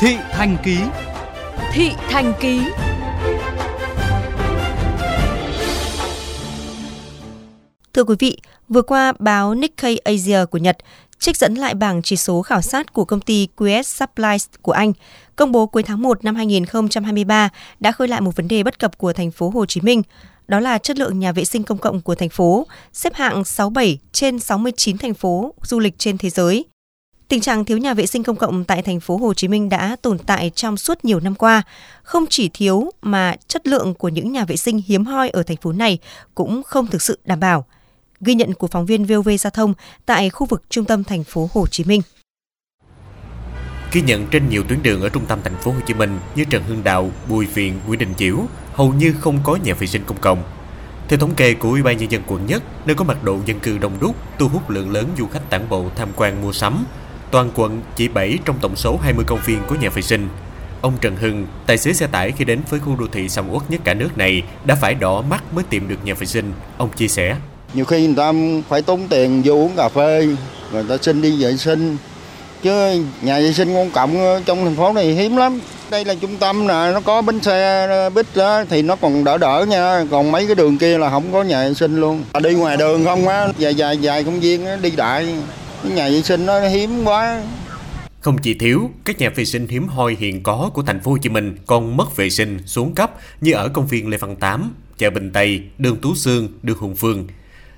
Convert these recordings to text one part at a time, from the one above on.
Thị Thành Ký Thị Thành Ký Thưa quý vị, vừa qua báo Nikkei Asia của Nhật trích dẫn lại bảng chỉ số khảo sát của công ty QS Supplies của Anh, công bố cuối tháng 1 năm 2023 đã khơi lại một vấn đề bất cập của thành phố Hồ Chí Minh, đó là chất lượng nhà vệ sinh công cộng của thành phố, xếp hạng 67 trên 69 thành phố du lịch trên thế giới. Tình trạng thiếu nhà vệ sinh công cộng tại thành phố Hồ Chí Minh đã tồn tại trong suốt nhiều năm qua. Không chỉ thiếu mà chất lượng của những nhà vệ sinh hiếm hoi ở thành phố này cũng không thực sự đảm bảo. Ghi nhận của phóng viên VOV Giao thông tại khu vực trung tâm thành phố Hồ Chí Minh. Ghi nhận trên nhiều tuyến đường ở trung tâm thành phố Hồ Chí Minh như Trần Hưng Đạo, Bùi Viện, Nguyễn Đình Chiểu hầu như không có nhà vệ sinh công cộng. Theo thống kê của Ủy ban nhân dân quận Nhất, nơi có mật độ dân cư đông đúc, thu hút lượng lớn du khách tản bộ tham quan mua sắm, toàn quận chỉ 7 trong tổng số 20 công viên có nhà vệ sinh. Ông Trần Hưng, tài xế xe tải khi đến với khu đô thị sầm uất nhất cả nước này đã phải đỏ mắt mới tìm được nhà vệ sinh. Ông chia sẻ. Nhiều khi người ta phải tốn tiền vô uống cà phê, người ta xin đi vệ sinh. Chứ nhà vệ sinh công cộng trong thành phố này hiếm lắm. Đây là trung tâm nè, nó có bến xe bít đó, thì nó còn đỡ đỡ nha. Còn mấy cái đường kia là không có nhà vệ sinh luôn. Đi ngoài đường không á, dài dài dài công viên đi đại. Cái nhà vệ sinh nó hiếm quá. Không chỉ thiếu, các nhà vệ sinh hiếm hoi hiện có của thành phố Hồ Chí Minh còn mất vệ sinh, xuống cấp như ở công viên Lê Văn Tám, chợ Bình Tây, đường Tú Sương, đường Hùng Phương.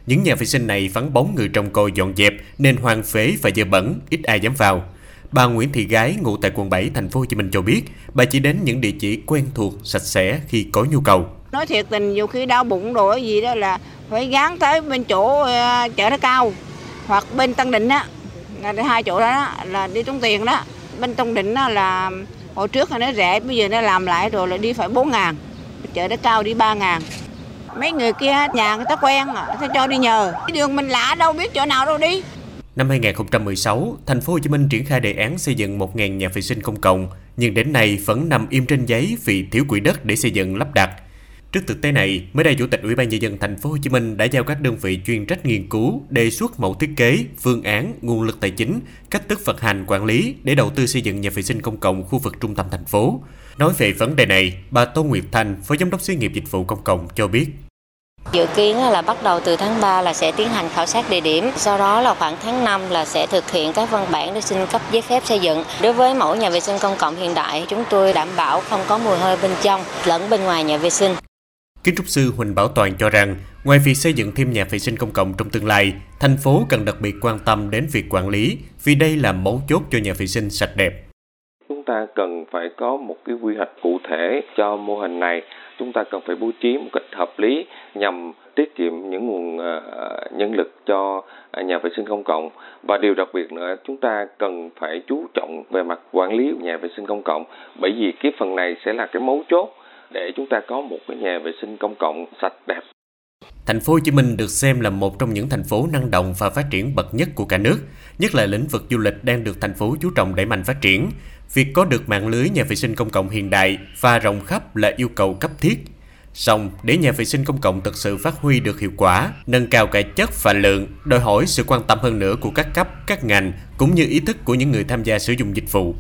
Những nhà vệ sinh này vắng bóng người trông coi dọn dẹp nên hoang phế và dơ bẩn, ít ai dám vào. Bà Nguyễn Thị Gái ngụ tại quận 7 thành phố Hồ Chí Minh cho biết, bà chỉ đến những địa chỉ quen thuộc, sạch sẽ khi có nhu cầu. Nói thiệt tình nhiều khi đau bụng rồi gì đó là phải gán tới bên chỗ ờ, chợ nó cao hoặc bên Tân Định á là hai chỗ đó, đó là đi tốn tiền đó. Bên Tân Định đó là hồi trước là nó rẻ bây giờ nó làm lại rồi là đi phải 4 ngàn chợ nó cao đi 3 ngàn mấy người kia nhà người ta quen người ta cho đi nhờ cái đường mình lạ đâu biết chỗ nào đâu đi Năm 2016, thành phố Hồ Chí Minh triển khai đề án xây dựng 1.000 nhà vệ sinh công cộng, nhưng đến nay vẫn nằm im trên giấy vì thiếu quỹ đất để xây dựng lắp đặt. Trước thực tế này, mới đây Chủ tịch Ủy ban nhân dân thành phố Hồ Chí Minh đã giao các đơn vị chuyên trách nghiên cứu, đề xuất mẫu thiết kế, phương án, nguồn lực tài chính, cách thức vận hành quản lý để đầu tư xây dựng nhà vệ sinh công cộng khu vực trung tâm thành phố. Nói về vấn đề này, bà Tô Nguyệt Thanh, Phó Giám đốc Xí nghiệp Dịch vụ Công cộng cho biết. Dự kiến là bắt đầu từ tháng 3 là sẽ tiến hành khảo sát địa điểm, sau đó là khoảng tháng 5 là sẽ thực hiện các văn bản để xin cấp giấy phép xây dựng. Đối với mẫu nhà vệ sinh công cộng hiện đại, chúng tôi đảm bảo không có mùi hơi bên trong lẫn bên ngoài nhà vệ sinh. Kiến trúc sư Huỳnh Bảo Toàn cho rằng, ngoài việc xây dựng thêm nhà vệ sinh công cộng trong tương lai, thành phố cần đặc biệt quan tâm đến việc quản lý, vì đây là mấu chốt cho nhà vệ sinh sạch đẹp. Chúng ta cần phải có một cái quy hoạch cụ thể cho mô hình này. Chúng ta cần phải bố trí một cách hợp lý nhằm tiết kiệm những nguồn ờ, nhân lực cho nhà vệ sinh công cộng và điều đặc biệt nữa chúng ta cần phải chú trọng về mặt quản lý nhà vệ sinh công cộng bởi vì cái phần này sẽ là cái mấu chốt để chúng ta có một cái nhà vệ sinh công cộng sạch đẹp. Thành phố Hồ Chí Minh được xem là một trong những thành phố năng động và phát triển bậc nhất của cả nước, nhất là lĩnh vực du lịch đang được thành phố chú trọng đẩy mạnh phát triển. Việc có được mạng lưới nhà vệ sinh công cộng hiện đại và rộng khắp là yêu cầu cấp thiết. Song, để nhà vệ sinh công cộng thực sự phát huy được hiệu quả, nâng cao cả chất và lượng, đòi hỏi sự quan tâm hơn nữa của các cấp, các ngành, cũng như ý thức của những người tham gia sử dụng dịch vụ.